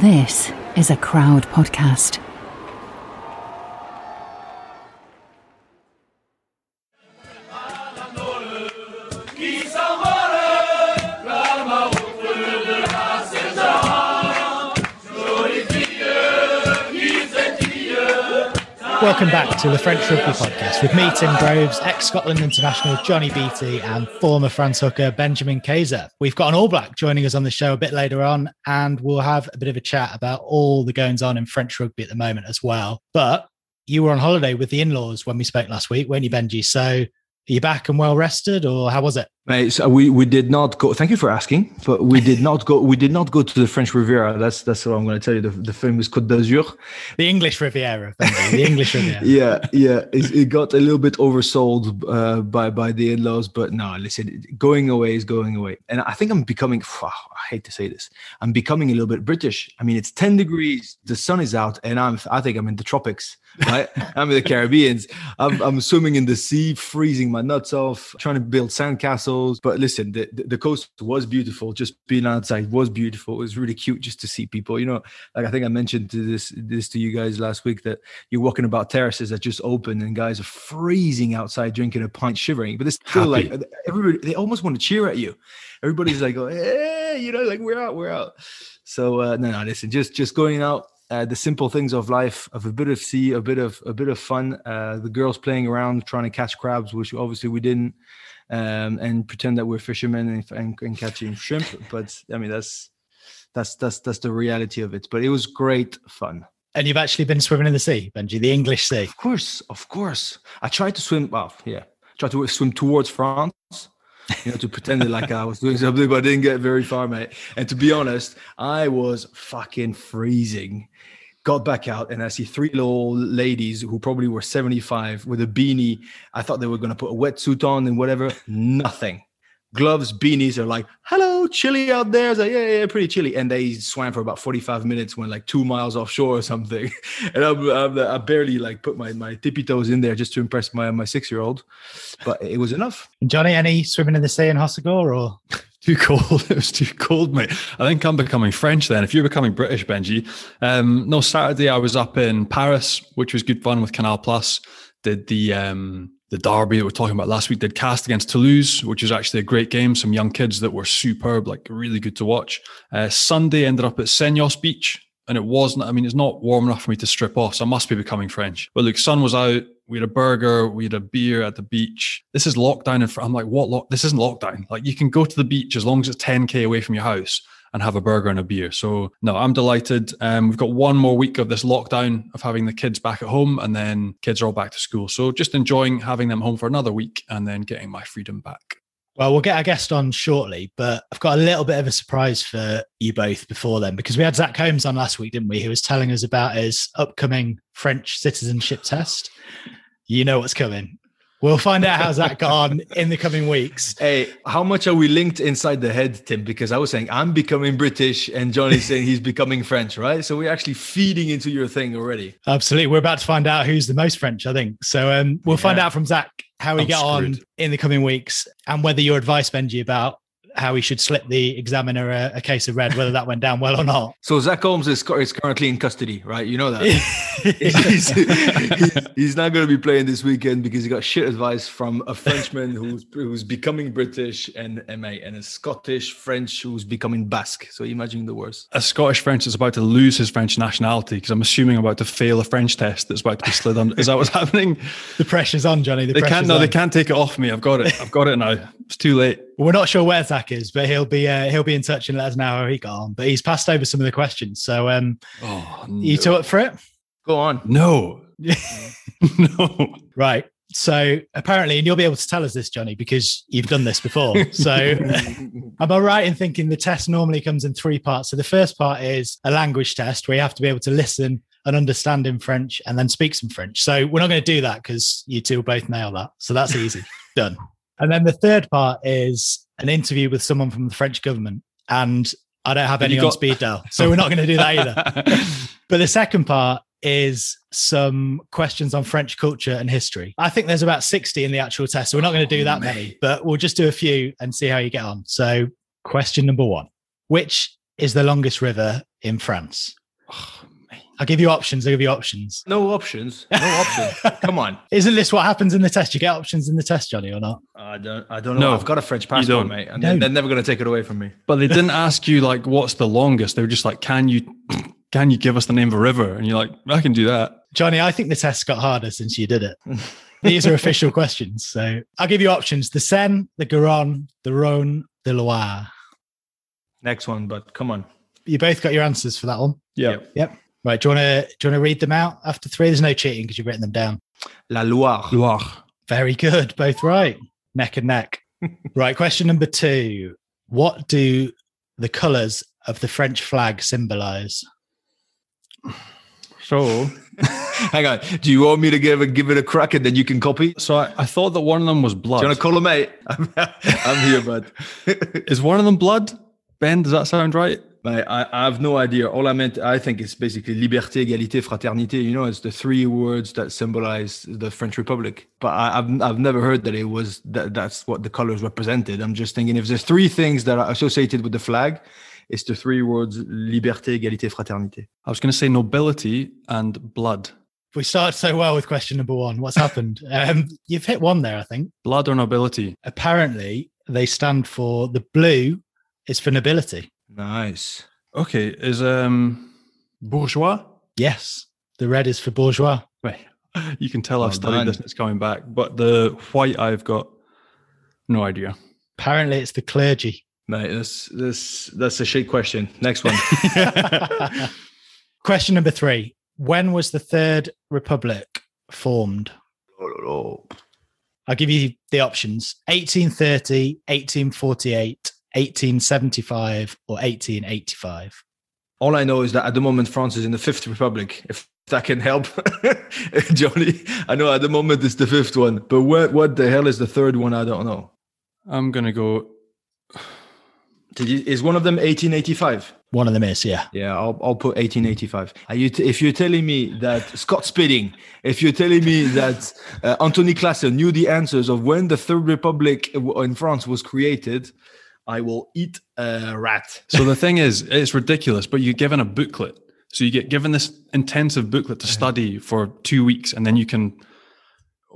This is a crowd podcast. Welcome back to the French Rugby Podcast with me, Tim Groves, ex Scotland international Johnny Beattie, and former France hooker Benjamin Kayser. We've got an All Black joining us on the show a bit later on, and we'll have a bit of a chat about all the goings on in French rugby at the moment as well. But you were on holiday with the in laws when we spoke last week, weren't you, Benji? So are you back and well rested, or how was it? Mate, so we, we did not go. Thank you for asking, but we did not go. We did not go to the French Riviera. That's that's what I'm going to tell you. The, the famous Côte d'Azur, The English Riviera, the English Riviera. yeah, yeah. It, it got a little bit oversold uh, by by the in-laws, but no, listen, going away is going away, and I think I'm becoming. I hate to say this, I'm becoming a little bit British. I mean, it's 10 degrees, the sun is out, and I'm. I think I'm in the tropics. Right, I'm in the Caribbeans. I'm I'm swimming in the sea, freezing my nuts off, trying to build sandcastles. But listen, the, the the coast was beautiful. Just being outside was beautiful. It was really cute just to see people. You know, like I think I mentioned to this this to you guys last week that you're walking about terraces that just open and guys are freezing outside drinking a pint, shivering. But it's still Happy. like everybody. They almost want to cheer at you. Everybody's like, oh, hey, you know, like we're out, we're out. So uh, no, no, listen, just just going out. Uh, the simple things of life, of a bit of sea, a bit of a bit of fun. Uh, the girls playing around, trying to catch crabs, which obviously we didn't, um, and pretend that we're fishermen and, and, and catching shrimp. But I mean, that's that's that's that's the reality of it. But it was great fun. And you've actually been swimming in the sea, Benji, the English sea. Of course, of course. I tried to swim. Well, yeah, tried to swim towards France. You know, to pretend like I was doing something, but I didn't get very far, mate. And to be honest, I was fucking freezing. Got back out and I see three little ladies who probably were 75 with a beanie. I thought they were going to put a wetsuit on and whatever. Nothing. Gloves, beanies are like, hello, chilly out there. It's like, yeah, yeah, pretty chilly. And they swam for about 45 minutes, went like two miles offshore or something. And I'm, I'm, I barely like put my, my tippy toes in there just to impress my, my six year old. But it was enough. Johnny, any swimming in the sea in Hossegor or? Too cold. It was too cold, mate. I think I'm becoming French then. If you're becoming British, Benji. Um, no, Saturday I was up in Paris, which was good fun with Canal Plus. Did the um, the derby that we are talking about last week. Did Castres against Toulouse, which was actually a great game. Some young kids that were superb, like really good to watch. Uh, Sunday ended up at Seignosse Beach, and it wasn't. I mean, it's not warm enough for me to strip off, so I must be becoming French. But look, sun was out. We had a burger. We had a beer at the beach. This is lockdown. And I'm like, what? This isn't lockdown. Like you can go to the beach as long as it's 10k away from your house and have a burger and a beer. So no, I'm delighted. Um, we've got one more week of this lockdown of having the kids back at home, and then kids are all back to school. So just enjoying having them home for another week and then getting my freedom back. Well, we'll get our guest on shortly, but I've got a little bit of a surprise for you both before then, because we had Zach Holmes on last week, didn't we? Who was telling us about his upcoming French citizenship test. You know what's coming. We'll find out how's that gone in the coming weeks. Hey, how much are we linked inside the head, Tim? Because I was saying I'm becoming British and Johnny's saying he's becoming French, right? So we're actually feeding into your thing already. Absolutely. We're about to find out who's the most French, I think. So um, we'll find out from Zach how we I'm get on in the coming weeks and whether your advice, Benji, about how he should slip the examiner a, a case of red, whether that went down well or not. So Zach Holmes is, is currently in custody, right? You know that. he's, he's- he's not going to be playing this weekend because he got shit advice from a Frenchman who's who's becoming British and and, mate, and a Scottish French who's becoming Basque. So imagine the worst. A Scottish French is about to lose his French nationality because I'm assuming I'm about to fail a French test that's about to be slid on. Is that what's happening? the pressure's on, Johnny. The They can't. No, on. they can't take it off me. I've got it. I've got it now. It's too late. We're not sure where Zach is, but he'll be uh, he'll be in touch and let us know how he got on. But he's passed over some of the questions. So um, Oh, you two up for it? Go on. no, no. Right. So apparently, and you'll be able to tell us this, Johnny, because you've done this before. So Am I right in thinking the test normally comes in three parts? So the first part is a language test where you have to be able to listen and understand in French and then speak some French. So we're not going to do that because you two both nail that. So that's easy. Done. And then the third part is an interview with someone from the French government. And I don't have any you on speed dial. So we're not going to do that either. But the second part is some questions on French culture and history. I think there's about 60 in the actual test. So we're not going to do that many, but we'll just do a few and see how you get on. So, question number one Which is the longest river in France? I'll give you options. I'll give you options. No options. No options. Come on. Isn't this what happens in the test? You get options in the test, Johnny, or not? I don't. I don't know. No, I've got a French passport, mate, and No. they're, they're never going to take it away from me. But they didn't ask you like what's the longest. They were just like, can you can you give us the name of a river? And you're like, I can do that. Johnny, I think the test got harder since you did it. These are official questions. So I'll give you options the Seine, the Garonne, the Rhone, the Loire. Next one, but come on. You both got your answers for that one. Yeah. Yep. Yep. Right. Do you want to do you want to read them out after three? There's no cheating because you've written them down. La Loire. Loire. Very good. Both right. Neck and neck. right. Question number two. What do the colours of the French flag symbolize? So Hang on. Do you want me to give it give it a crack and then you can copy? so I, I thought that one of them was Do you want to call him mate? I'm, I'm here, bud. Is one of them blood? Ben, does that sound right? Mate, I, I have no idea. All I meant, I think, is basically liberté, égalité, fraternité. You know, it's the three words that symbolize the French Republic. But I, I've I've never heard that it was that that's what the colors represented. I'm just thinking if there's three things that are associated with the flag, it's the three words liberté, égalité, fraternité. I was going to say nobility and blood. We started so well with question number one. What's happened? um, you've hit one there, I think. Blood or nobility? Apparently, they stand for the blue is for nobility. Nice. Okay, is um bourgeois? Yes. The red is for bourgeois. Wait, you can tell I've Well studied done. this and it's coming back, but the white I've got no idea. Apparently, it's the clergy. Mate, that's that's that's a shit question. Next one. Question number three When was the Third Republic formed? Oh, I'll give you the options 1830, 1848, 1875, or 1885. All I know is that at the moment France is in the Fifth Republic. If that can help, Johnny. I know at the moment it's the fifth one, but what what the hell is the third one? I don't know. I'm gonna go Did you, is one of them 1885? One of them is, yeah. Yeah, I'll, I'll put 1885. Are you t- if you're telling me that Scott Spedding, if you're telling me that uh, Antonie Claassen knew the answers of when the Third Republic in France was created, I will eat a rat. So the thing is, it's ridiculous, but you're given a booklet. So you get given this intensive booklet to uh-huh. study for two weeks, and then you can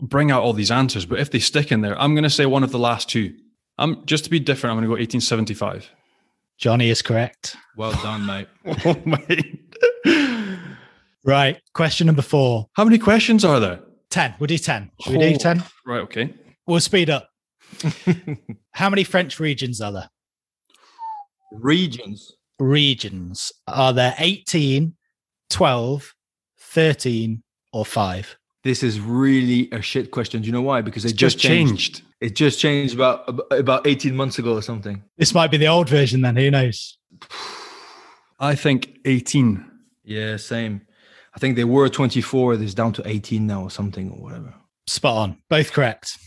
bring out all these answers. But if they stick in there, I'm going to say one of the last two. I'm just to be different. I'm going to go 1875. Johnny is correct. Well done, mate. Oh mate. Right. Question number four How many questions are there? 10. We'll do 10. Should we do 10? Right. Okay. We'll speed up. How many French regions are there? Regions. Regions. Are there 18, 12, 13, or 5? This is really a shit question. Do you know why? Because it It's just changed. It just changed about about 18 months ago or something. This might be the old version then. Who knows? I think 18. Yeah, same. I think they were 24. There's down to 18 now or something or whatever. Spot on. Both correct.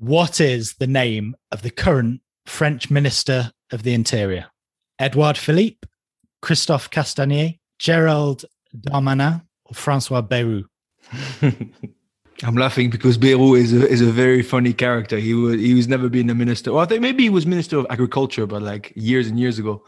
What is the name of the current French Minister of the Interior? Edouard Philippe, Christophe Castaner, Gerald Darmanin, or Francois Bayrou? I'm laughing because Bayrou is a, is a very funny character. He was he was never been a minister. Well, I think maybe he was minister of agriculture, but like years and years ago.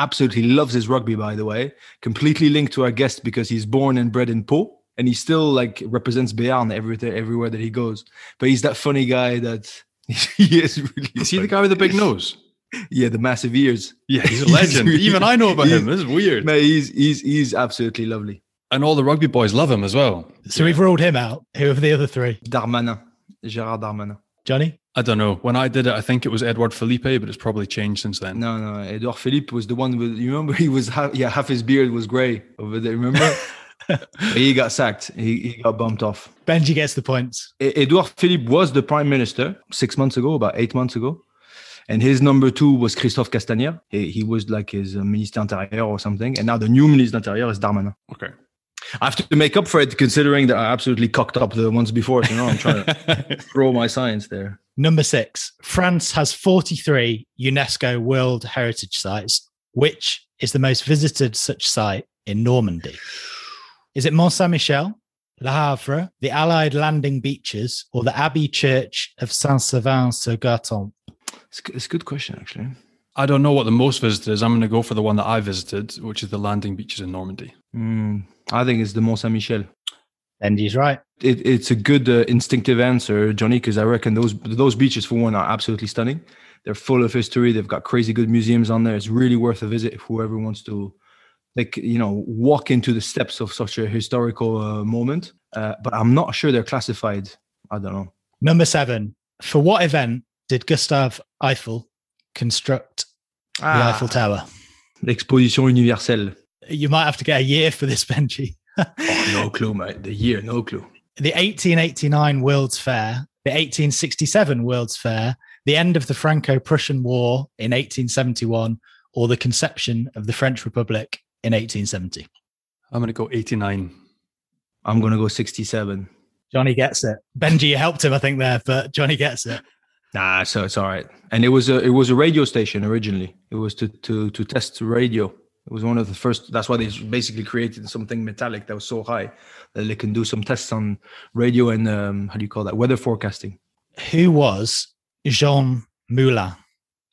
Absolutely loves his rugby, by the way. Completely linked to our guest because he's born and bred in Pau, and he still like represents Béarn everywhere everywhere that he goes. But he's that funny guy that he is really. Is he the guy with the big nose? Yeah, the massive ears. Yeah, he's a He's legend. really- Even I know about him. This is weird. Man, he's he's he's absolutely lovely. And all the rugby boys love him as well. So we've ruled him out. Who are the other three? Darmanin, Gérard Darmanin. Johnny? I don't know. When I did it, I think it was Edward Philippe, but it's probably changed since then. No, no, Edward Philippe was the one with. You remember he was half, yeah half his beard was grey over there. Remember? But he got sacked. He, he got bumped off. Benji gets the points. Edouard Philippe was the prime minister six months ago, about eight months ago, And his number two was Christophe Castaner. He, he was like his uh, minister intérieur or something. And now the new minister intérieur is Darmanin. Okay. I have to make up for it, considering that I absolutely cocked up the ones before. So, you know, I'm trying to throw my science there. Number six, France has 43 UNESCO World Heritage Sites. Which is the most visited such site in Normandy? Is it Mont Saint Michel, Le Havre, the Allied landing beaches, or the Abbey Church of Saint Savin sur Gartempe? It's, it's a good question, actually. I don't know what the most visited is. I'm going to go for the one that I visited, which is the landing beaches in Normandy. Mm, I think it's the Mont Saint Michel. Benji's right. It, it's a good uh, instinctive answer, Johnny, because I reckon those those beaches, for one, are absolutely stunning. They're full of history. They've got crazy good museums on there. It's really worth a visit if whoever wants to, like, you know, walk into the steps of such a historical uh, moment. Uh, but I'm not sure they're classified. I don't know. Number seven, for what event did Gustave Eiffel construct the Eiffel Tower? L'exposition universelle. You might have to get a year for this, Benji. Oh, no clue, mate. The year, no clue. the 1889 World's Fair, the 1867 World's Fair, the end of the Franco Prussian War in 1871, or the conception of the French Republic in 1870. I'm going to go 89. I'm gonna go 67. Johnny gets it. Benji, you helped him, I think, there, but Johnny gets it. Nah, so it's all right. And it was a it was a radio station originally. It was to to to test radio. It was one of the first. That's why they basically created something metallic that was so high that they can do some tests on radio and um, how do you call that weather forecasting. Who was Jean Moulin?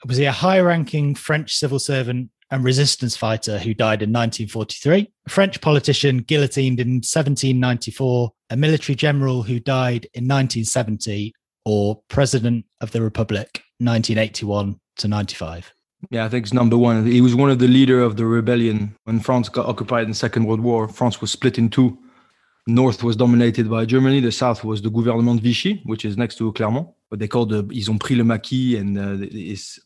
Was he a high ranking French civil servant and resistance fighter who died in 1943? A French politician guillotined in 1794, a military general who died in 1970, or president of the Republic 1981 to 95? Yeah, I think it's number one. He was one of the leader of the rebellion when France got occupied in the Second World War. France was split in two. North was dominated by Germany. The south was the gouvernement Vichy, which is next to Clermont. But they called the ils ont pris le maquis, and uh,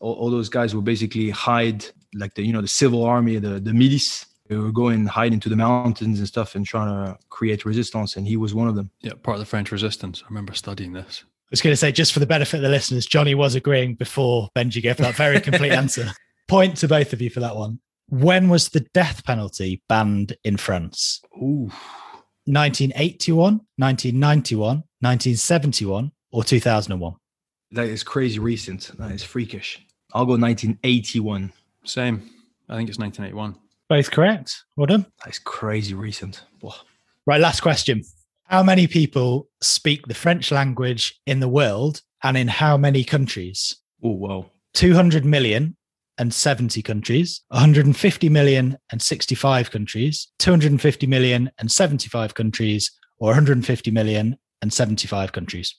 all, all those guys were basically hide like the you know the civil army, the the milice. They were going hide into the mountains and stuff and trying to create resistance. And he was one of them. Yeah, part of the French resistance. I remember studying this. I was going to say, just for the benefit of the listeners, Johnny was agreeing before Benji gave that very complete answer. Point to both of you for that one. When was the death penalty banned in France? Ooh, 1981, 1991, 1971, or 2001? that is crazy recent. That is freakish. I'll go 1981. Same. I think it's 1981. Both correct. Well done. That is crazy recent. Whoa. Right, last question. How many people speak the French language in the world and in how many countries? Oh wow. 200 million and 70 countries, 150 million and 65 countries, 250 million and 75 countries, or 150 million and 75 countries.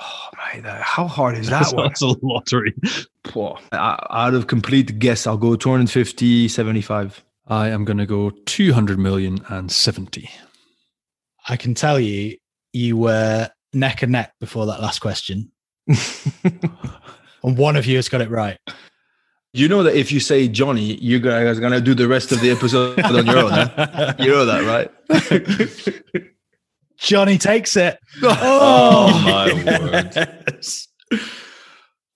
Oh, mate, that- how hard is that one? That's a lottery. Whoa. I- Out of complete guess, I'll go 250, 75. I am going to go 200 million and 70. I can tell you, you were neck and neck before that last question, and one of you has got it right. You know that if you say Johnny, you guys are gonna do the rest of the episode on your own. Huh? You know that, right? Johnny takes it. Oh, my word.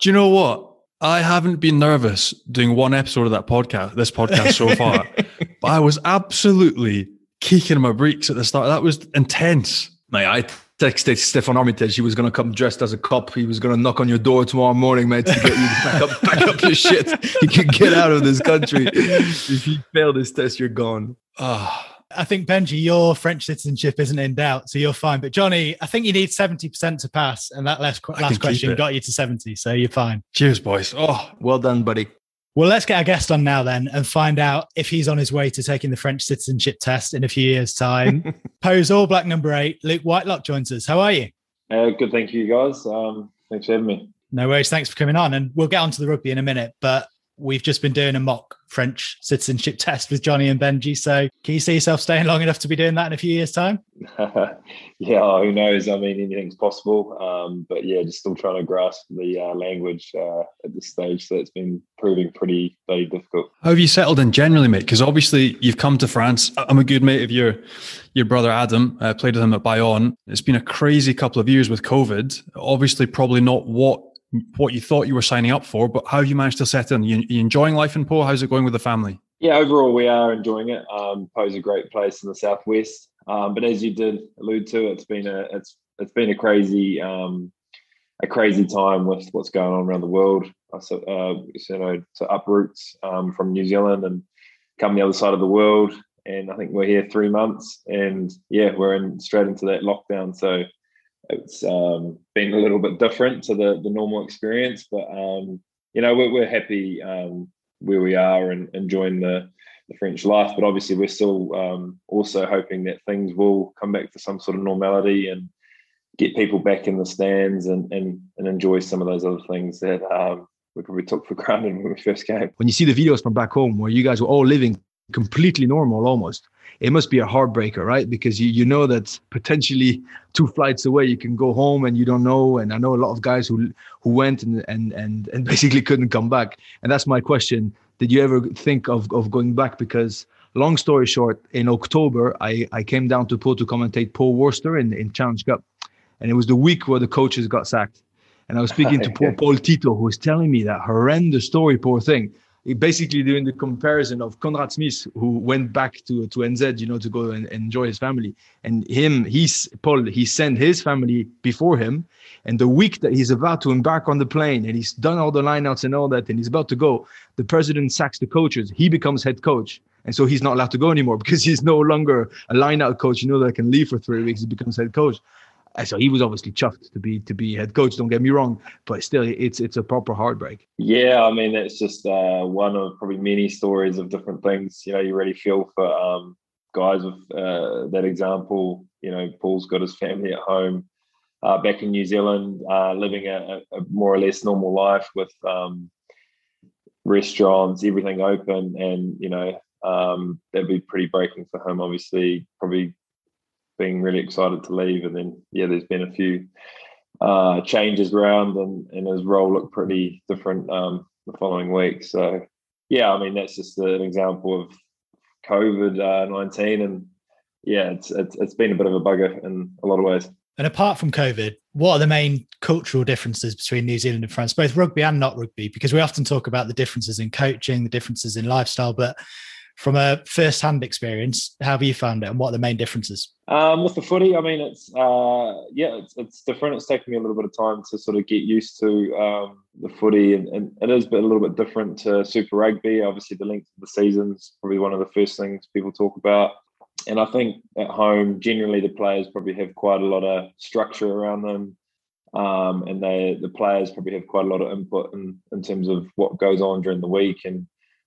Do you know what? I haven't been nervous doing one episode of that podcast, this podcast so far, but I was absolutely kicking my brakes at the start. That was intense. Mate, I texted Steffon Armitage. He was gonna come dressed as a cop. He was gonna knock on your door tomorrow morning, mate, to get you to back up, back up your shit. You can get out of this country. If you fail this test, you're gone. Ah, I think Benji, your French citizenship isn't in doubt, so you're fine. But Johnny, I think you need seventy percent to pass, and that last, last question got you to seventy, so you're fine. cheers, boys. Oh, Well done, buddy. Well, let's get our guest on now then, and find out if he's on his way to taking the French citizenship test in a few years' time. Pau's All Black number eight, Luke Whitelock joins us. How are you? Uh, good, thank you, guys. Um, thanks for having me. No worries. Thanks for coming on. And we'll get on to the rugby in a minute, but we've just been doing a mock French citizenship test with Johnny and Benji. So can you see yourself staying long enough to be doing that in a few years' time? yeah, who knows? I mean, anything's possible. Um, but yeah, just still trying to grasp the uh, language uh, at this stage. So it's been proving pretty, very difficult. how have you settled in generally, mate? Because obviously you've come to France. I- I'm a good mate of your your brother Adam. I played with him at Bayonne. It's been a crazy couple of years with COVID. Obviously, probably not what what you thought you were signing up for, but how you managed to set in? You, you enjoying life in Pau? How's it going with the family? Yeah, overall we are enjoying it. Um, Pau's a great place in the southwest, um, but as you did allude to, it's been a it's it's been a crazy um, a crazy time with what's going on around the world. So, uh, you know, to uproots um, from New Zealand and come the other side of the world. And I think we're here three months, and yeah, we're in straight into that lockdown. So it's um, been a little bit different to the the normal experience, but um, you know, we're, we're happy um, where we are and enjoying the the French life. But obviously, we're still um, also hoping that things will come back to some sort of normality and get people back in the stands and and, and enjoy some of those other things that um, we probably took for granted when we first came. When you see the videos from back home where you guys were all living completely normal almost, it must be a heartbreaker, right? Because you, you know that potentially two flights away you can go home and you don't know. And I know a lot of guys who who went and and and, and basically couldn't come back. And that's my question. Did you ever think of, of going back? Because long story short, in October I, I came down to Pau to commentate Pau Worcester in, in Challenge Cup. And it was the week where the coaches got sacked. And I was speaking to poor Paul Tito, who was telling me that horrendous story, poor thing basically doing the comparison of Conrad Smith, who went back to to NZ, you know, to go and enjoy his family, and him, he's Paul, he sent his family before him, and the week that he's about to embark on the plane, and he's done all the lineouts and all that, and he's about to go, the president sacks the coaches. He becomes head coach. And so he's not allowed to go anymore because he's no longer a lineout coach, you know, that can leave for three weeks. He becomes head coach so he was obviously chuffed to be to be head coach. Don't get me wrong, but still, it's it's a proper heartbreak. Yeah, I mean, that's just uh, one of probably many stories of different things. You know, you really feel for um, guys with uh, that example. You know, Paul's got his family at home uh, back in New Zealand, uh, living a, a, more or less normal life with um, restaurants, everything open, and you know. Um, that'd be pretty breaking for him. Obviously, probably being really excited to leave. And then, yeah, there's been a few uh, changes around, and, and his role looked pretty different um, the following week. So, yeah, I mean, that's just an example of COVID uh, 19. And yeah, it's, it's, it's been a bit of a bugger in a lot of ways. And apart from COVID, what are the main cultural differences between New Zealand and France, both rugby and not rugby? Because we often talk about the differences in coaching, the differences in lifestyle, but from a first-hand experience, how have you found it, and what are the main differences? Um, with the footy, I mean, it's uh, yeah, it's, it's different. It's taken me a little bit of time to sort of get used to um, the footy, and, and it is a little bit different to Super Rugby. Obviously, the length of the season's probably one of the first things people talk about. And I think at home, generally, the players probably have quite a lot of structure around them. Um, and they the players probably have quite a lot of input in, in terms of what goes on during the week and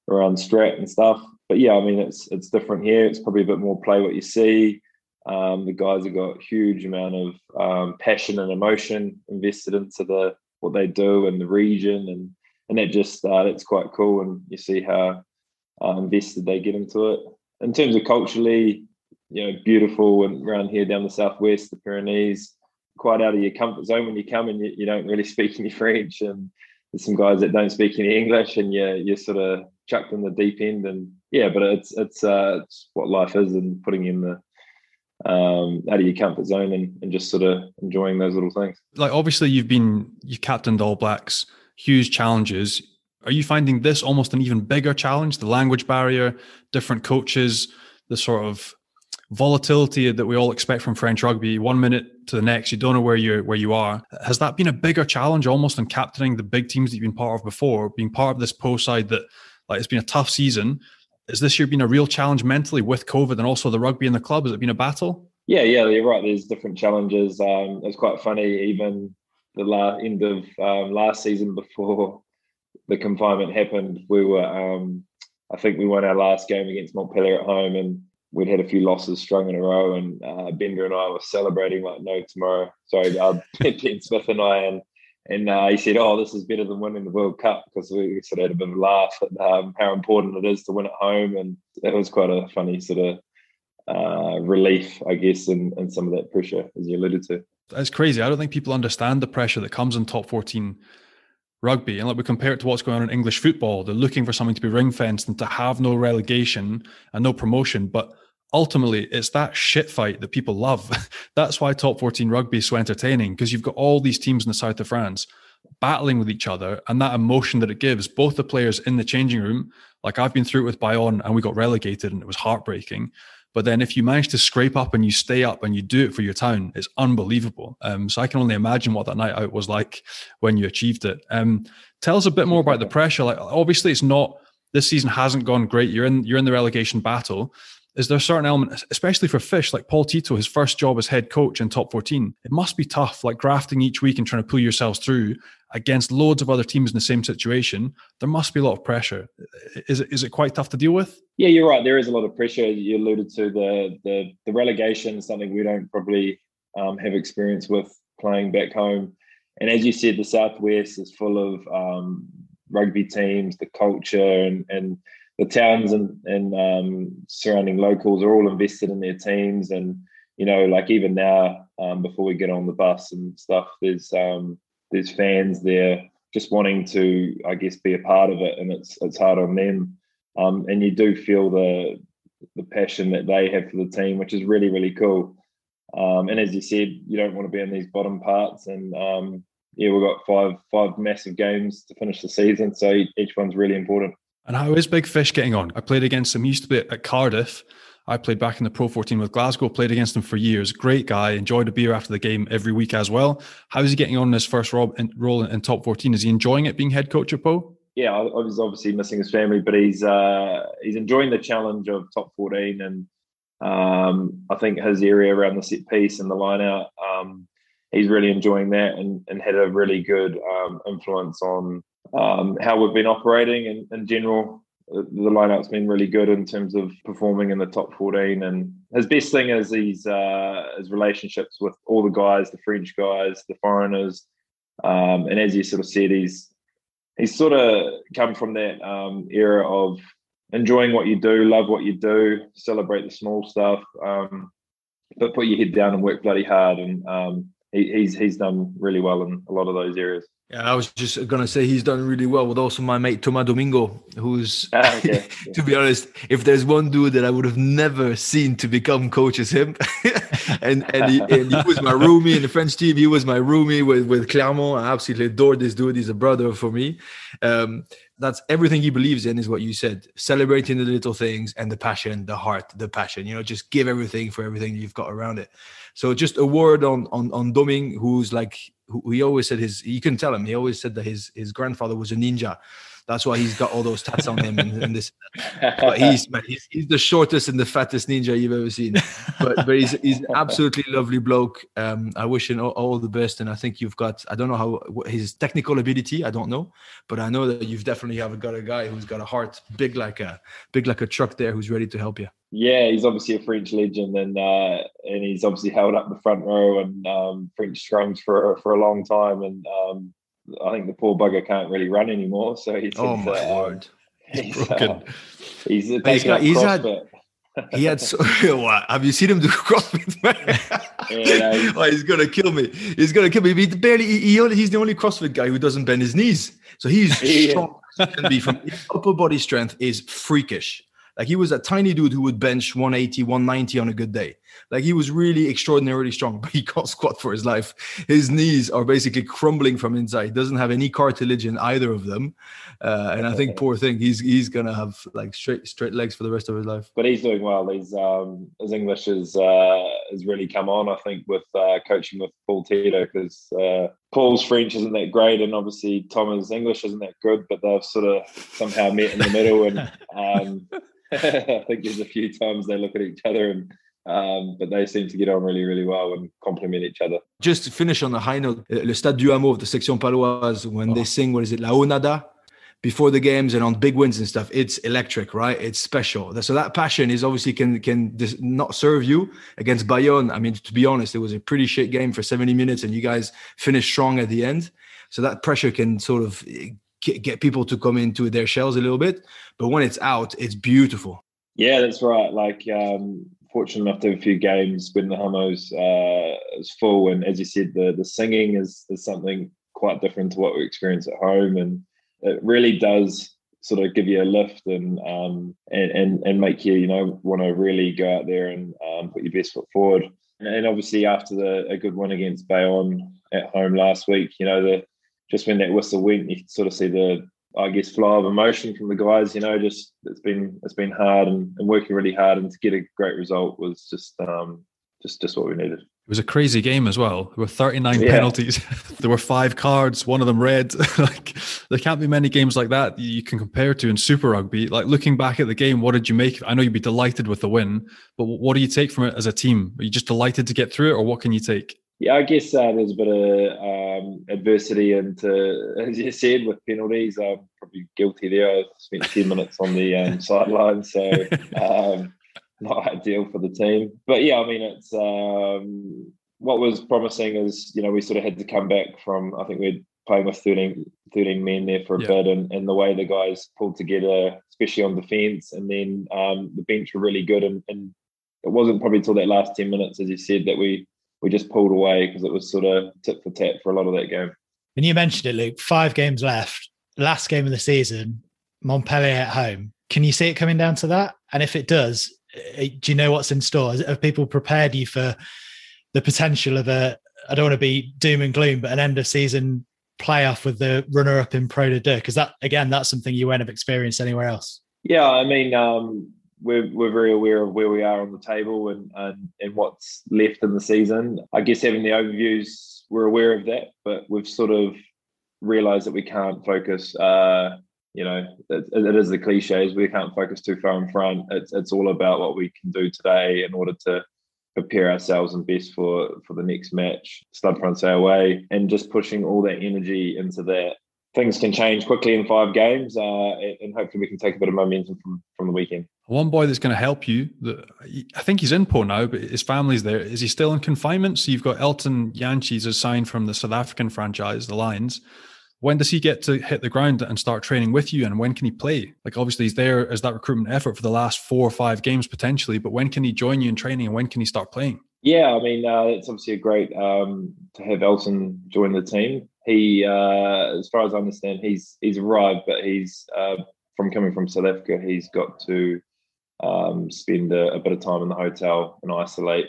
around strat and stuff but yeah, I mean, it's it's different here. It's probably a bit more play what you see. Um, the guys have got huge amount of um, passion and emotion invested into the what they do and the region, and and that just uh, that's quite cool. And you see how uh, invested they get into it. In terms of culturally, you know, beautiful and around here down the southwest, the Pyrenees, quite out of your comfort zone when you come and you, you don't really speak any French, and there's some guys that don't speak any English, and you you're sort of chucked in the deep end and yeah, but it's it's uh, it's what life is and putting in the um, out of your comfort zone and, and just sort of enjoying those little things. Like obviously you've been you've captained All Blacks, huge challenges. Are you finding this almost an even bigger challenge? The language barrier, different coaches, the sort of volatility that we all expect from French rugby. One minute to the next, you don't know where you where you are. Has that been a bigger challenge almost than captaining the big teams that you've been part of before? Being part of this post side that like it's been a tough season, has this year been a real challenge mentally with COVID and also the rugby in the club? Has it been a battle? Yeah, yeah, you're right. There's different challenges. Um, it's quite funny. Even the la- end of um, last season, before the confinement happened, we were. Um, I think we won our last game against Montpellier at home, and we'd had a few losses strung in a row. And uh, Bender and I were celebrating like no tomorrow. Sorry, uh, Ben Smith and I, and and uh, he said, "Oh, this is better than winning the World Cup," because we sort of had a bit of a laugh at um, how important it is to win at home, and it was quite a funny sort of uh, relief, I guess, in, in some of that pressure, as you alluded to. That's crazy. I don't think people understand the pressure that comes in top fourteen rugby, and like we compare it to what's going on in English football. They're looking for something to be ring fenced and to have no relegation and no promotion, but ultimately it's that shit fight that people love. That's why top 14 rugby is so entertaining because you've got all these teams in the south of France battling with each other and that emotion that it gives both the players in the changing room. Like I've been through it with Bayonne and we got relegated and it was heartbreaking. But then if you manage to scrape up and you stay up and you do it for your town, it's unbelievable. Um, so I can only imagine what that night out was like when you achieved it. Um, tell us a bit more about the pressure. Like obviously it's not this season hasn't gone great. You're in you're in the relegation battle is there a certain element, especially for Fish, like Paul Tito, his first job as head coach in top 14? It must be tough, like grafting each week and trying to pull yourselves through against loads of other teams in the same situation. There must be a lot of pressure. Is it is it quite tough to deal with? Yeah, you're right. There is a lot of pressure. You alluded to the the, the relegation, something we don't probably um, have experience with playing back home. And as you said, the Southwest is full of um, rugby teams, the culture, and and the towns and, and um, surrounding locals are all invested in their teams. And you know like even now um, before we get on the bus and stuff there's um, there's fans there just wanting to i guess be a part of it. And it's it's hard on them. Um, and you do feel the the passion that they have for the team which is really really cool. Um, and as you said you don't want to be in these bottom parts. And um, yeah we've got five five massive games to finish the season. So each one's really important and how is Big Fish getting on? I played against him. He used to be at Cardiff. I played back in the Pro 14 with Glasgow, played against him for years. Great guy. Enjoyed a beer after the game every week as well. How is he getting on in his first role in, top 14? Is he enjoying it being head coach at Pau? Yeah, I was obviously missing his family, but he's uh, he's enjoying the challenge of top 14. And um, I think his area around the set piece and the line out, um, he's really enjoying that and, and had a really good um, influence on um, how we've been operating in, in general. The lineup's been really good in terms of performing in the top 14. And his best thing is his, uh, his relationships with all the guys, the French guys, the foreigners. Um, and as you sort of said, he's he's sort of come from that um, era of enjoying what you do, love what you do, celebrate the small stuff, um, but put your head down and work bloody hard. And um, he, he's he's done really well in a lot of those areas. Yeah, I was just gonna say he's done really well with also my mate Thomas Domingo, who's ah, okay. to be honest, if there's one dude that I would have never seen to become coach as him, and and he, and he, was my roomie in the French team. He was my roomie with with Clermont. I absolutely adore this dude. He's a brother for me. Um, that's everything he believes in is what you said celebrating the little things and the passion the heart the passion you know just give everything for everything you've got around it so just a word on on on Doming, who's like he always said his you can tell him he always said that his his grandfather was a ninja that's why he's got all those tats on him and, and this. But he's, man, he's, he's the shortest and the fattest ninja you've ever seen. But but he's he's an absolutely lovely bloke. Um, I wish him all, all, the best, and I think you've got I don't know how his technical ability I don't know, but I know that you've definitely have got a guy who's got a heart big like a big like a truck there who's ready to help you. Yeah, he's obviously a French legend, and uh, and he's obviously held up the front row and um, French scrums for for a long time, and um, I think the poor bugger can't really run anymore. So he's oh my uh, word, he's broken. Uh, he's, he's, got, he's had he had so what have you seen him do CrossFit? yeah, he's, oh, he's gonna kill me. He's gonna kill me. He barely he, only, he's the only CrossFit guy who doesn't bend his knees. So he's yeah. strong. Can be from upper body strength is freakish. Like he was a tiny dude who would bench 180, 190 on a good day. Like he was really extraordinarily strong, but he can't squat for his life. His knees are basically crumbling from inside. He doesn't have any cartilage in either of them, uh, and I think poor thing, he's he's gonna have like straight straight legs for the rest of his life. But he's doing well. He's um, his English has uh, has really come on. I think with uh, coaching with Paul Tito because uh, Paul's French isn't that great, and obviously Thomas' English isn't that good. But they've sort of somehow met in the middle, and um, I think there's a few times they look at each other and um, but they seem to get on really, really well and complement each other. Just to finish on a high note, uh, le Stade du Hameau of the Section Paloise, when oh. they sing, what is it, La Onada, before the games and on big wins and stuff, it's electric, right? It's special. So that passion is obviously can can not serve you against Bayonne. I mean, to be honest, it was a pretty shit game for 70 minutes, and you guys finished strong at the end. So that pressure can sort of get people to come into their shells a little bit. But when it's out, it's beautiful. Yeah, that's right. Like, um, fortunate enough to have a few games when the Hameau's uh, is full, and as you said, the the singing is is something quite different to what we experience at home, and it really does sort of give you a lift and um, and, and and make you you know want to really go out there and um, put your best foot forward. And obviously, after the a good win against Bayonne at home last week, you know the just when that whistle went, you could sort of see the I guess flow of emotion from the guys. You know, just it's been it's been hard and, and working really hard, and to get a great result was just um, just just what we needed. It was a crazy game as well. There were 39 yeah. penalties. there were five cards, one of them red. like there can't be many games like that you can compare to in Super Rugby. Like looking back at the game, what did you make? I know you'd be delighted with the win, but what do you take from it as a team? Are you just delighted to get through it, or what can you take? Yeah, I guess uh, there's a bit of um, adversity, and as you said, with penalties, I'm probably guilty there. I spent 10 minutes on the um, sideline, so um, not ideal for the team. But yeah, I mean, it's um, what was promising is you know we sort of had to come back from I think we're playing with 13, 13 men there for a yeah. bit, and, and the way the guys pulled together, especially on defence, and then um, the bench were really good, and, and it wasn't probably until that last ten minutes, as you said, that we we just pulled away because it was sort of tip for tat for a lot of that game. And you mentioned it, Luke. Five games left. Last game of the season, Montpellier at home. Can you see it coming down to that? And if it does, eh, do you know what's in store? Have people prepared you for the potential of a? I don't want to be doom and gloom, but an end of season playoff with the runner up in Pro D2 Because that again, that's something you won't have experienced anywhere else. Yeah, I mean, um, we're we're very aware of where we are on the table and, and and what's left in the season. I guess having the overviews, we're aware of that, but we've sort of realised that we can't focus. Uh, you know, it, it is the cliches. We can't focus too far in front. It's it's all about what we can do today in order to prepare ourselves and best for for the next match, Stade Francais away, and just pushing all that energy into that. Things can change quickly in five games, uh, and hopefully we can take a bit of momentum from from the weekend. One boy that's going to help you, I think he's in Pau now, but his family's there. Is he still in confinement? So you've got Elton Jantjies assigned from the South African franchise, the Lions. When does he get to hit the ground and start training with you? And when can he play? Like, obviously, he's there as that recruitment effort for the last four or five games potentially, but when can he join you in training and when can he start playing? Yeah, I mean, uh, it's obviously a great um, to have Elton join the team. He, uh, as far as I understand, he's he's arrived, but he's uh, from coming from South Africa. He's got to um, spend a, a, bit of time in the hotel and isolate.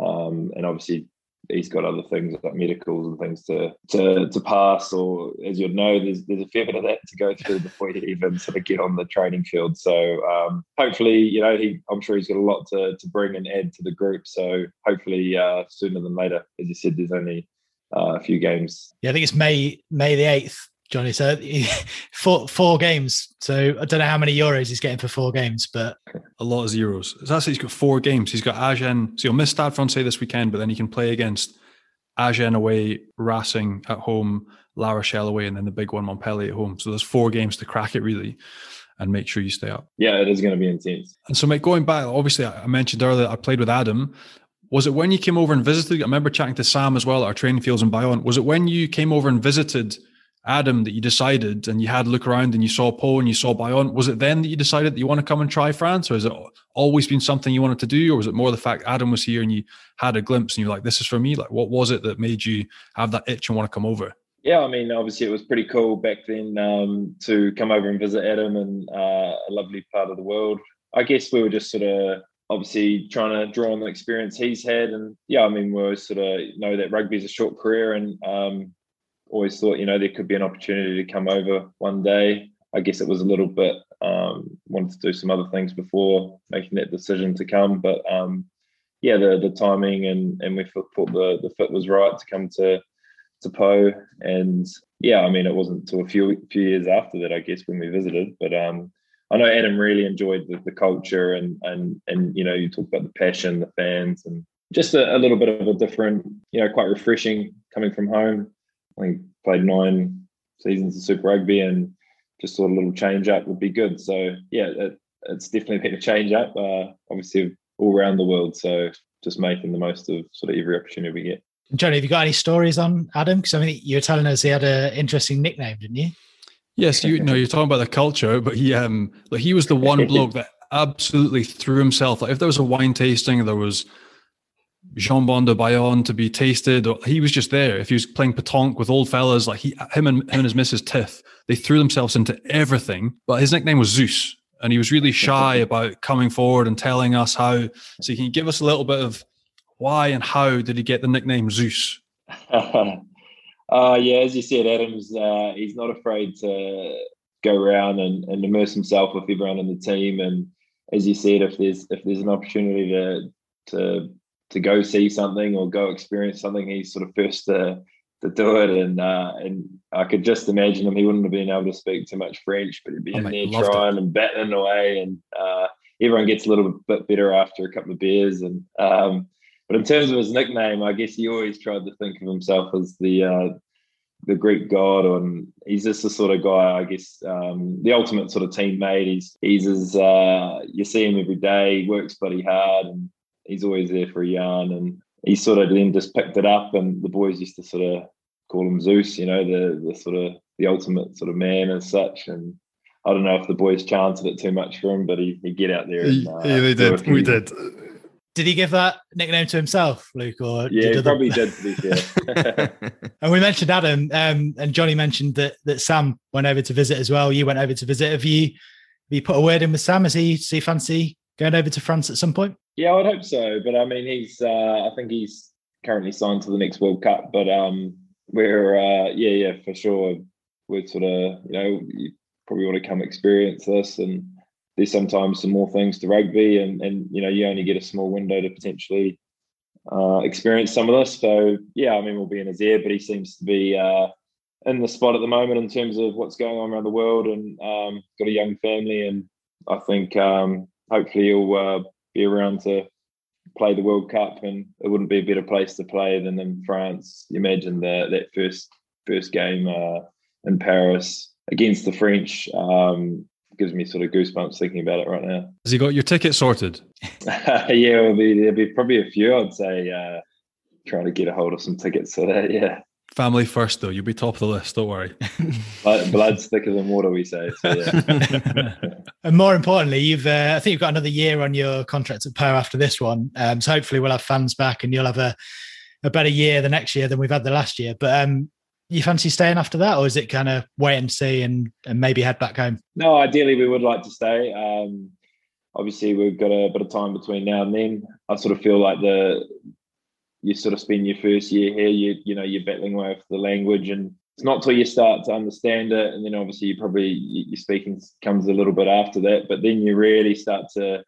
Um, and obviously, he's got other things like medicals and things to to to pass. Or as you'll know, there's there's a fair bit of that to go through before you even sort of get on the training field. So um, hopefully, you know, he I'm sure he's got a lot to to bring and add to the group. So hopefully, uh, sooner than later. As you said, there's only uh, a few games. Yeah, I think it's May May the eighth Johnny. So four four games. So I don't know how many euros he's getting for four games, but a lot of zeros. It's actually he's got four games. He's got Agen. So he'll miss Stade Francais this weekend, but then he can play against Agen away, Racing at home, La Rochelle away, and then the big one Montpellier at home. So there's four games to crack it really, and make sure you stay up. Yeah, it is going to be intense. And so, mate, going back, obviously I mentioned earlier I played with Adam. Was it when you came over and visited? I remember chatting to Sam as well at our training fields in Bayonne. Was it when you came over and visited? Adam that you decided and you had a look around and you saw Pau and you saw Bayonne, was it then that you decided that you want to come and try France or has it always been something you wanted to do or was it more the fact Adam was here and you had a glimpse and you're like, this is for me? Like, what was it that made you have that itch and want to come over? Yeah, I mean, obviously it was pretty cool back then um, to come over and visit Adam in uh, a lovely part of the world. I guess we were just sort of obviously trying to draw on the experience he's had. And yeah, I mean, we are sort of know that rugby is a short career and um, always thought, you know, there could be an opportunity to come over one day. I guess it was a little bit um, wanted to do some other things before making that decision to come, but um, yeah, the the timing and and we thought the the fit was right to come to to Pau, and yeah, I mean, it wasn't until a few few years after that, I guess, when we visited, but um, I know Adam really enjoyed the, the culture and and and you know, you talk about the passion, the fans, and just a, a little bit of a different, you know, quite refreshing coming from home I think played nine seasons of Super Rugby and just thought a little change up would be good. So yeah, it, it's definitely been a change up. Uh, obviously all around the world, so just making the most of sort of every opportunity we get. Johnny, have you got any stories on Adam? Because I mean, you were telling us he had an interesting nickname, didn't you? Yes, you, know you're talking about the culture, but he um like he was the one bloke that absolutely threw himself. Like if there was a wine tasting, there was jambon de Bayonne to be tasted. Or He was just there. If he was playing petanque with old fellas, like he, him and him and his missus Tiff, they threw themselves into everything. But his nickname was Zeus, and he was really shy about coming forward and telling us how. So can you give us a little bit of why and how did he get the nickname Zeus? Uh, yeah, as you said, Adams, uh, he's not afraid to go around and, and immerse himself with everyone in the team. And as you said, if there's if there's an opportunity to to to go see something or go experience something, he's sort of first to to do it. And uh, and I could just imagine him. He wouldn't have been able to speak too much French, but he'd be oh, in there trying it. and battling away. And uh, everyone gets a little bit better after a couple of beers. And um, but in terms of his nickname, I guess he always tried to think of himself as the uh, the Greek god, and he's just the sort of guy. I guess um, the ultimate sort of teammate. He's he's as uh, you see him every day. He works bloody hard, and he's always there for a yarn. And he sort of then just picked it up, and the boys used to sort of call him Zeus. You know, the the sort of the ultimate sort of man as such. And I don't know if the boys chanted it too much for him, but he he get out there. And, uh, yeah, they did. We did. Did he give that nickname to himself, Luke? Or yeah, did he probably did. To be fair. and we mentioned Adam, um, and Johnny mentioned that that Sam went over to visit as well. You went over to visit. Have you have you put a word in with Sam? Is he see fancy going over to France at some point? Yeah, I would hope so. But I mean, he's uh, I think he's currently signed to the next World Cup. But um, we're uh, yeah, yeah, for sure. We're sort of you know you probably want to come experience this and there's sometimes some more things to rugby, and and you know you only get a small window to potentially uh, experience some of this. So yeah, I mean we'll be in his ear, but he seems to be uh, in the spot at the moment in terms of what's going on around the world, and um, got a young family, and I think um, hopefully he'll uh, be around to play the World Cup, and it wouldn't be a better place to play than in France. You imagine that that first first game uh, in Paris against the French. Um, gives me sort of goosebumps thinking about it right now. Has he got your ticket sorted? yeah, there'll be, there'll be probably a few. I'd say uh, trying to get a hold of some tickets for that. Yeah. Family first, though. You'll be top of the list. Don't worry. Blood, blood's thicker than water, we say. So, yeah. and more importantly, you've uh, I think you've got another year on your contract at Pau after this one. Um, so hopefully we'll have fans back, and you'll have a a better year the next year than we've had the last year. But um, you fancy staying after that, or is it kind of wait and see and, and maybe head back home? No, ideally we would like to stay. Um, obviously, we've got a bit of time between now and then. I sort of feel like the you sort of spend your first year here, you you know, you're battling with the language, and it's not till you start to understand it, and then obviously you probably your speaking comes a little bit after that, but then you really start to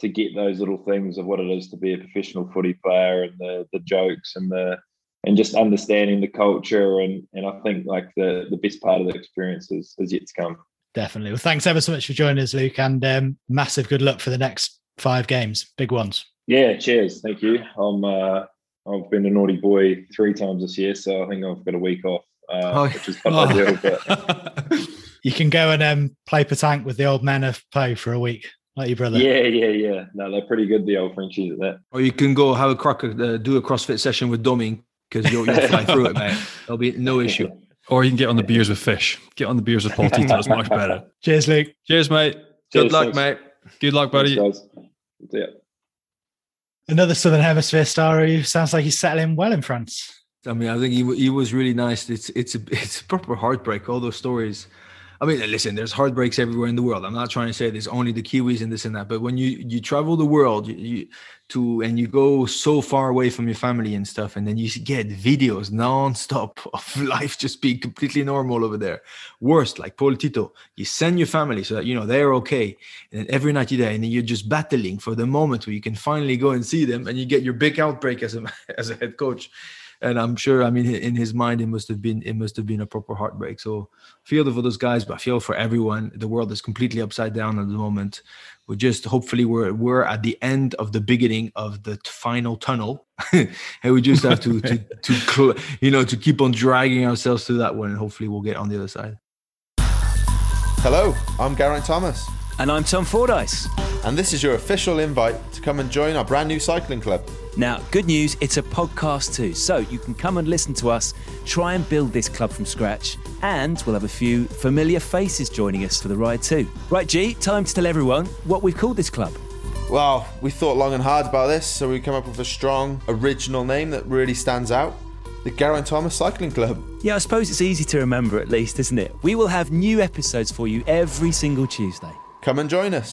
to get those little things of what it is to be a professional footy player and the the jokes and the and just understanding the culture and and I think like the the best part of the experience is, is yet to come. Definitely. Well, thanks ever so much for joining us, Luke, and um, massive good luck for the next five games, big ones. Yeah, cheers. Thank you. I'm uh, I've been a naughty boy three times this year, so I think I've got a week off, uh, oh. which is quite oh. ideal. But you can go and um, play petanque with the old men of Pau for a week like your brother. Yeah, yeah, yeah. No, they're pretty good, the old Frenchies at that. Or you can go have a croc, uh, do a CrossFit session with Domingo because you'll, you'll fly through it, mate. There'll be no issue. Or you can get on the beers with fish. Get on the beers with Paul Tito. It's much better. Cheers, Luke. Cheers, mate. Cheers, Good luck, thanks. mate. Good luck, buddy. Thanks, yeah. Another Southern Hemisphere star who sounds like he's settling well in France. I mean, I think he he was really nice. It's it's a it's a proper heartbreak. All those stories I mean, listen, there's heartbreaks everywhere in the world. I'm not trying to say there's only the Kiwis and this and that, but when you you travel the world you, you, to and you go so far away from your family and stuff, and then you get videos nonstop of life just being completely normal over there. Worst, like Paul Tito, you send your family so that you know they're okay, and every night you're there, and you're just battling for the moment where you can finally go and see them, and you get your big outbreak as a as a head coach and I'm sure, I mean, in his mind, it must have been it must have been a proper heartbreak. So I feel for those guys, but I feel for everyone. The world is completely upside down at the moment. We just hopefully we're we're at the end of the beginning of the final tunnel, and we just have to to to cl- you know to keep on dragging ourselves through that one, and hopefully we'll get on the other side. Hello, I'm Geraint Thomas. And I'm Tom Fordyce. And this is your official invite to come and join our brand new cycling club. Now, good news, it's a podcast too, so you can come and listen to us, try and build this club from scratch, and we'll have a few familiar faces joining us for the ride too. Right, G, time to tell everyone what we've called this club. Well, we thought long and hard about this, so we come up with a strong, original name that really stands out the Geraint Thomas Cycling Club. Yeah, I suppose it's easy to remember at least, isn't it? We will have new episodes for you every single Tuesday. Come and join us.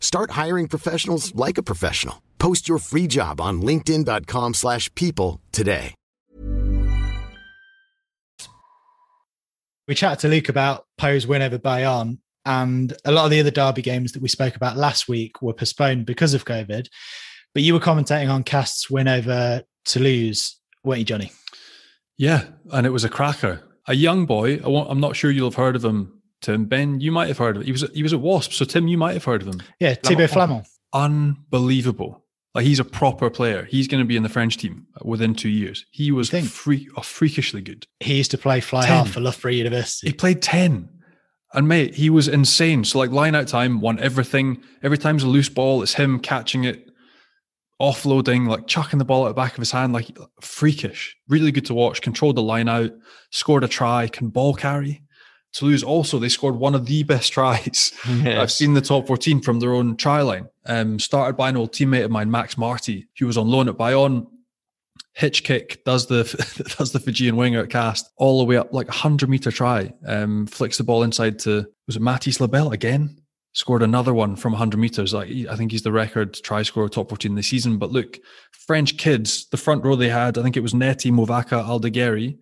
Start hiring professionals like a professional. Post your free job on linkedin.com/people slash people today. We chatted to Luke about Pau's win over Bayonne and a lot of the other derby games that we spoke about last week were postponed because of COVID. But you were commentating on Castres' win over Toulouse, weren't you, Johnny? Yeah, and it was a cracker. A young boy. I'm not sure you'll have heard of him, Tim. Ben, you might have heard of him. He was he was at Wasp, so Tim, you might have heard of him. Yeah, Thibaud Flament. Unbelievable. Like he's a proper player. He's going to be in the French team within two years. He was think? free, oh, freakishly good. He used to play fly 10. half for Loughborough University. He played 10. And mate, he was insane. So like line out time, won everything. Every time's a loose ball, it's him catching it, offloading, like chucking the ball at the back of his hand, like freakish. Really good to watch. Controlled the line out, scored a try, can ball carry. Toulouse also, they scored one of the best tries I've seen the top 14 from their own try line. Um, started by an old teammate of mine, Max Marty, who was on loan at Bayonne. Hitch kick does the does the Fijian winger at Castres all the way up like a hundred meter try. Um, flicks the ball inside to was it Matthis Lebel again? Scored another one from 100 meters. Like I think he's the record try scorer top 14 in the season. But look, French kids, the front row they had, I think it was Neti, Mauvaka, Aldegheri,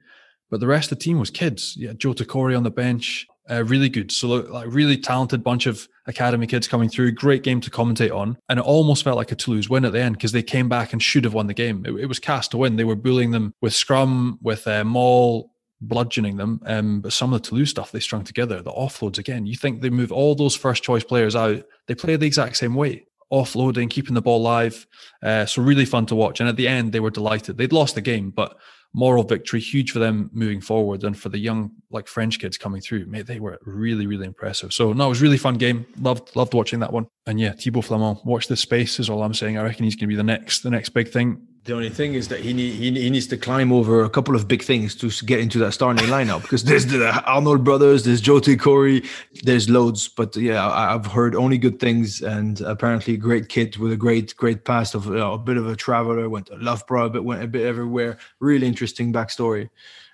but the rest of the team was kids. Yeah, Joe Tekori on the bench, uh, really good. So like really talented bunch of academy kids coming through. Great game to commentate on, and it almost felt like a Toulouse win at the end because they came back and should have won the game. It, it was Castres to win. They were bullying them with scrum, with uh, maul, bludgeoning them. Um, but some of the Toulouse stuff they strung together, the offloads again. You think they move all those first choice players out? They play the exact same way. Offloading, keeping the ball live. Uh, so really fun to watch. And at the end, they were delighted. They'd lost the game, but moral victory, huge for them moving forward, and for the young like French kids coming through, mate, they were really, really impressive. So no, it was really fun game. Loved, loved watching that one. And yeah, Thibaud Flament, watch this space is all I'm saying. I reckon he's going to be the next, the next big thing. The only thing is that he need, he, needs to climb over a couple of big things to get into that starting lineup because there's the Arnold brothers, there's Joe Corey, there's loads. But yeah, I, I've heard only good things, and apparently a great kid with a great great past of you know, a bit of a traveler, went to Loughborough, but went a bit everywhere. Really interesting backstory.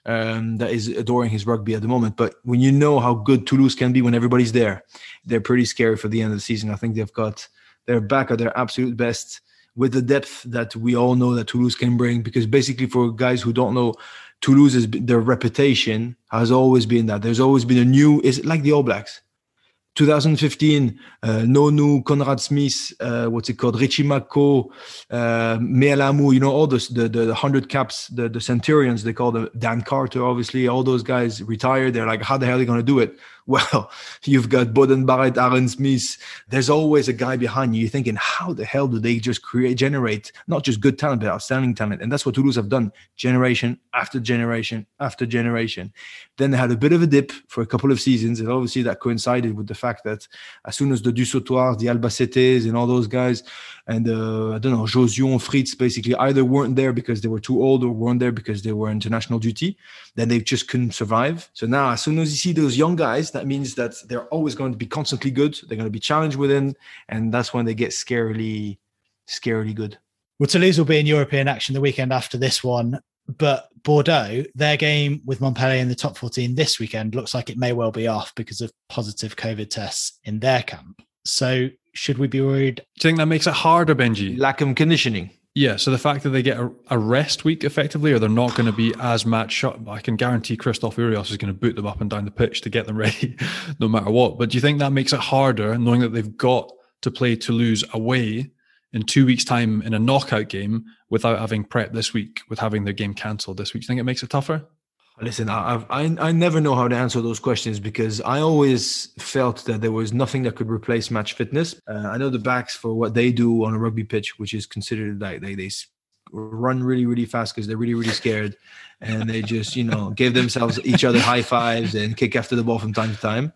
Um, that is adoring his rugby at the moment. But when you know how good Toulouse can be when everybody's there, they're pretty scary for the end of the season. I think they've got they're back at their absolute best with the depth that we all know that Toulouse can bring. Because basically, for guys who don't know, Toulouse is their reputation has always been that there's always been a new. Is like the All Blacks. 2015, uh, Nonu, Conrad Smith, uh, what's it called, Richie McCaw, uh, Mealamu, you know, all those, the, the, the 100 caps, the, the Centurions, they call them Dan Carter, obviously, all those guys retired. They're like, how the hell are they going to do it? Well, you've got Beauden Barrett, Aaron Smith. There's always a guy behind you. You're thinking, how the hell do they just create, generate not just good talent, but outstanding talent? And that's what Toulouse have done generation after generation after generation. Then they had a bit of a dip for a couple of seasons. And obviously that coincided with the fact that as soon as the Dusautoirs, the Albacetes, and all those guys, and uh, I don't know, Jauzion, Fritz basically either weren't there because they were too old or weren't there because they were international duty, then they just couldn't survive. So now, as soon as you see those young guys, that means that they're always going to be constantly good. They're going to be challenged within, and that's when they get scarily, scarily good. Well, Toulouse will be in European action the weekend after this one. but Bordeaux, their game with Montpellier in the top 14 this weekend looks like it may well be off because of positive COVID tests in their camp. So should we be worried? Do you think that makes it harder, Benji? Lack of conditioning. Yeah, so the fact that they get a, a rest week effectively, or they're not going to be as match shot, I can guarantee Christophe Urios is going to boot them up and down the pitch to get them ready, no matter what. But do you think that makes it harder, knowing that they've got to play Toulouse away in two weeks' time in a knockout game without having prep this week, with having their game cancelled this week? Do you think it makes it tougher? Listen, I, I I never know how to answer those questions because I always felt that there was nothing that could replace match fitness. Uh, I know the backs for what they do on a rugby pitch, which is considered like they they run really really fast because they're really really scared, and they just you know give themselves each other high fives and kick after the ball from time to time,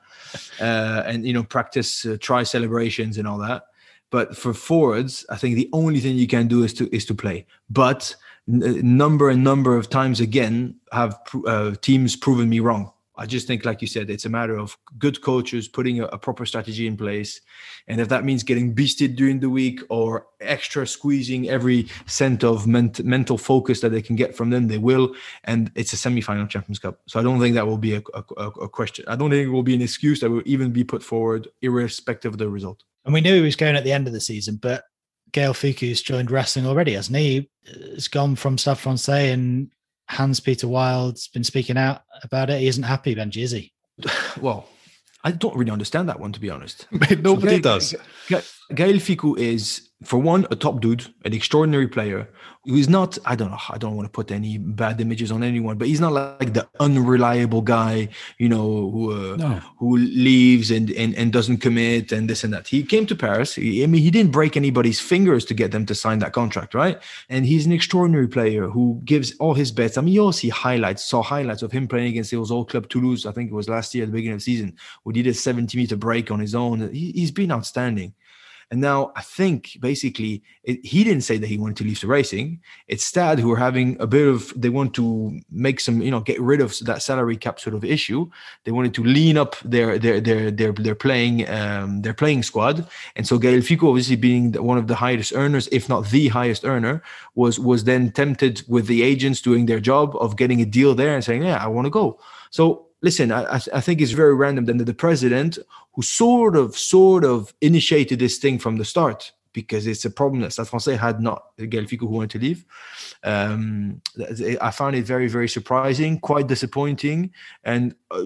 uh, and you know practice uh, try celebrations and all that. But for forwards, I think the only thing you can do is to is to play. But number and number of times again have uh, teams proven me wrong. I just think, like you said, it's a matter of good coaches putting a, a, proper strategy in place. And if that means getting beasted during the week or extra squeezing every cent of ment- mental focus that they can get from them, they will. And it's a semi-final Champions Cup. So I don't think that will be a, a, a question. I don't think it will be an excuse that will even be put forward, irrespective of the result. And we knew he was going at the end of the season, but Gaël Fickou's joined Racing already, hasn't he? It's gone from Stade Francais and Hans Peter Wild's been speaking out about it. He isn't happy, Benji, is he? Well, I don't really understand that one, to be honest. Nobody so, does. Gaël Fickou is, for one, a top dude, an extraordinary player who's not i don't know i don't want to put any bad images on anyone but he's not like the unreliable guy you know who uh, no. who leaves and, and and doesn't commit and this and that. He came to paris. He, i mean he didn't break anybody's fingers to get them to sign that contract right? And he's an extraordinary player who gives all his bets. I mean you all see highlights saw highlights of him playing against his old club toulouse i think it was last year at the beginning of the season where he did a 70 meter break on his own. He, he's been outstanding and now I think basically it, he didn't say that he wanted to leave the racing. It's Stade who are having a bit of, they want to make some, you know, get rid of that salary cap sort of issue. They wanted to lean up their, their, their, their, their playing, um, their playing squad. And so Gaël Fickou, obviously being one of the highest earners, if not the highest earner, was, was then tempted with the agents doing their job of getting a deal there and saying, yeah, I want to go. So listen, I, I think it's very random that the president, who sort of, sort of initiated this thing from the start, because it's a problem that Stade Francais had not Gaël Fickou who wanted to leave. Um, I found it very, very surprising, quite disappointing, and uh,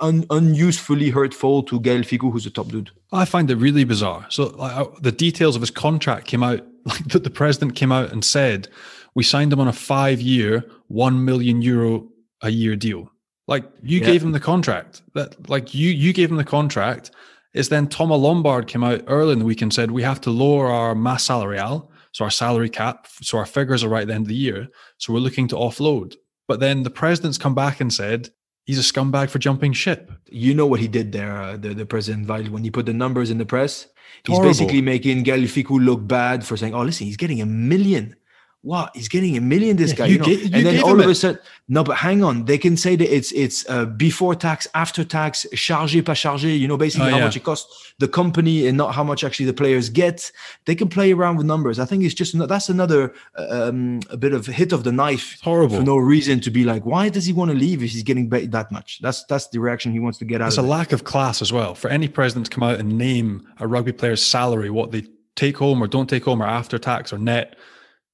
un- unusefully hurtful to Gaël Fickou, who's a top dude. I find it really bizarre. So like, the details of his contract came out, like the, the president came out and said, we signed him on a five-year, one million euro a year deal. Like you yeah. gave him the contract. That like you you gave him the contract. Is then Thomas Lombard came out early in the week and said we have to lower our mass salarial, so our salary cap, so our figures are right at the end of the year. So we're looking to offload. But then the president's come back and said he's a scumbag for jumping ship. You know what he did there, uh, the, the president Weil, when he put the numbers in the press. He's Horrible. basically making Gaël Fickou look bad for saying, "Oh, listen, he's getting a million what? He's getting a million this yeah, guy you, you know? get, and then all of a sudden no but hang on. They can say that it's it's uh, before tax after tax chargé pas chargé you know basically oh, how yeah. much it costs the company and not how much actually the players get. They can play around with numbers. I think it's just that's another uh, um, a bit of hit of the knife horrible. for no reason to be like why does he want to leave if he's getting paid that much? That's that's the reaction he wants to get out it's a it. lack of class as well. For any president to come out and name a rugby player's salary what they take home or don't take home or after tax or net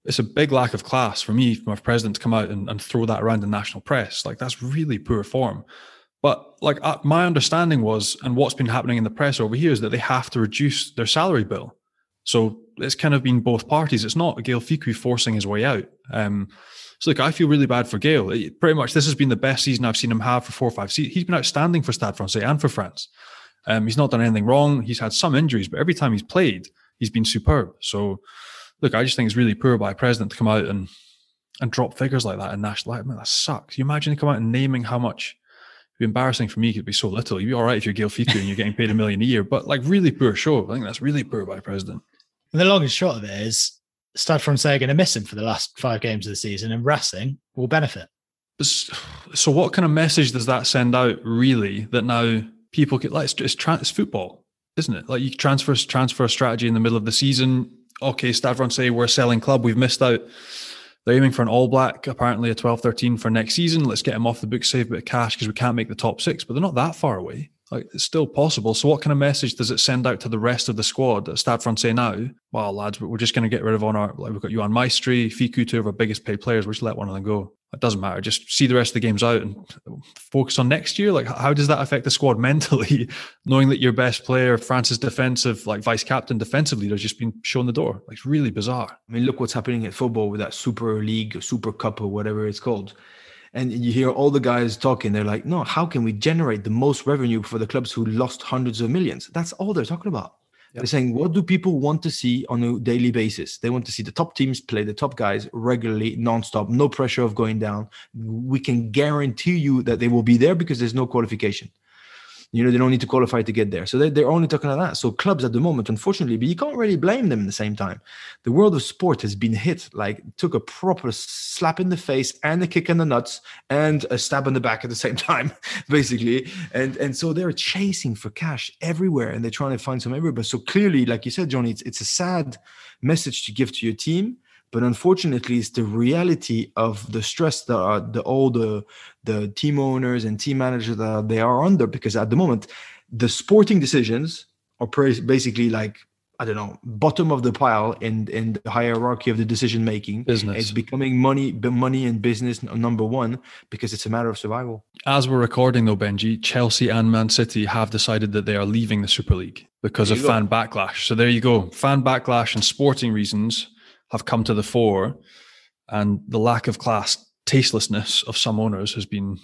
it's a big lack of class for me for my president to come out and, and throw that around in national press. Like that's really poor form. But like uh, my understanding was, and what's been happening in the press over here is that they have to reduce their salary bill. So it's kind of been both parties. It's not Gaël Fickou forcing his way out. Um, so like I feel really bad for Gaël. It, pretty much this has been the best season I've seen him have for four or five seasons. He's been outstanding for Stade Francais and for France. Um, he's not done anything wrong. He's had some injuries, but every time he's played, he's been superb. So look, I just think it's really poor by a president to come out and and drop figures like that in national. Like, man, that sucks. You imagine they come out and naming how much. It'd be embarrassing for me. It'd be so little. You'd be all right if you're Gaël Fickou and you're getting paid a million a year, but like really poor show. I think that's really poor by a president. And the long and short of it is, Stade Francais going to miss him for the last five games of the season, and Racing will benefit. So, what kind of message does that send out? Really, that now people get like it's, it's, it's football, isn't it? Like you transfer transfer strategy in the middle of the season okay, Stavron say we're a selling club. We've missed out They're aiming for an all black, apparently a 12 13 for next season. Let's get him off the book, save a bit of cash because we can't make the top six, but they're not that far away. Like it's still possible. So, what kind of message does it send out to the rest of the squad at Stade Francais now? Well, lads, we're just going to get rid of on our like we've got Yoann Maestri, Fickou, two of our biggest paid players. We'll just let one of them go. It doesn't matter. Just see the rest of the games out and focus on next year. Like, how does that affect the squad mentally, knowing that your best player, France's defensive, like vice captain, defensive leader, has just been shown the door? Like, it's really bizarre. I mean, look what's happening at football with that Super League, Super Cup, or whatever it's called and you hear all the guys talking they're like no how can we generate the most revenue for the clubs who lost hundreds of millions? That's all they're talking about. Yep. they're saying what do people want to see on a daily basis? They want to see the top teams play the top guys regularly non-stop no pressure of going down. We can guarantee you that they will be there because there's no qualification you know, they don't need to qualify to get there. So they're, they're only talking about that. So clubs at the moment, unfortunately, but you can't really blame them at the same time. The world of sport has been hit, like took a proper slap in the face and a kick in the nuts and a stab in the back at the same time, basically. And and so they're chasing for cash everywhere and they're trying to find some everywhere. So clearly, like you said, Johnny, it's, it's a sad message to give to your team but unfortunately it's the reality of the stress that are the all the the team owners and team managers that they are under because at the moment the sporting decisions are basically like I don't know, bottom of the pile in in the hierarchy of the decision making. Business. It's becoming money, money and business number one because it's a matter of survival. As we're recording though, Benji, Chelsea and Man City have decided that they are leaving the Super League because of fan backlash. So there you go, fan backlash and sporting reasons have come to the fore, and the lack of class tastelessness of some owners has been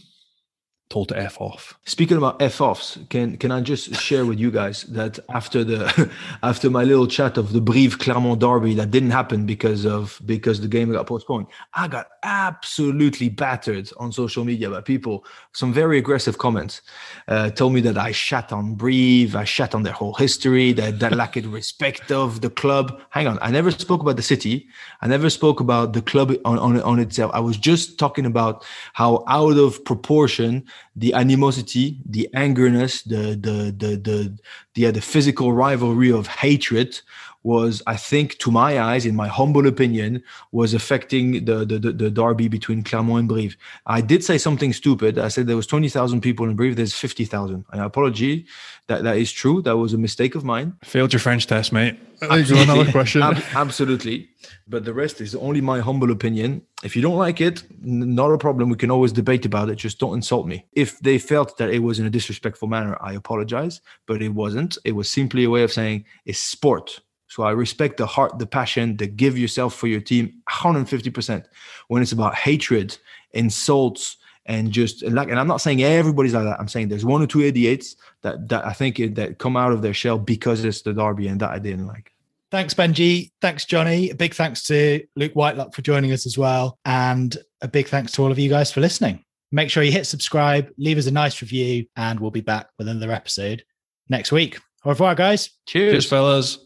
told to f off. Speaking about f offs, can can I just share with you guys that after the after my little chat of the Brive Clermont derby that didn't happen because of because the game got postponed, I got absolutely battered on social media by people. Some very aggressive comments uh, told me that I shat on Brive, I shat on their whole history, that that lacked respect of the club. Hang on, I never spoke about the city. I never spoke about the club on on, on itself. I was just talking about how out of proportion the animosity, the angerness, the the the the the, the physical rivalry of hatred was, I think, to my eyes, in my humble opinion, was affecting the the, the, the derby between Clermont and Brive. I did say something stupid. I said there was twenty thousand people in Brive. There's fifty thousand. I apologize. That that is true. That was a mistake of mine. Failed your French test, mate. Another question. Ab- absolutely. But the rest is only my humble opinion. If you don't like it, not a problem. We can always debate about it. Just don't insult me. If they felt that it was in a disrespectful manner, I apologize. But it wasn't. It was simply a way of saying it's sport so I respect the heart, the passion, the give yourself for your team 150%. When it's about hatred, insults, and just and like and I'm not saying everybody's like that. I'm saying there's one or two idiots that that I think it, that come out of their shell because it's the derby and that I didn't like. Thanks, Benji. Thanks, Johnny. A big thanks to Luke Whitelock for joining us as well. And a big thanks to all of you guys for listening. Make sure you hit subscribe, leave us a nice review, and we'll be back with another episode next week. Au revoir, guys. Cheers, Cheers fellas.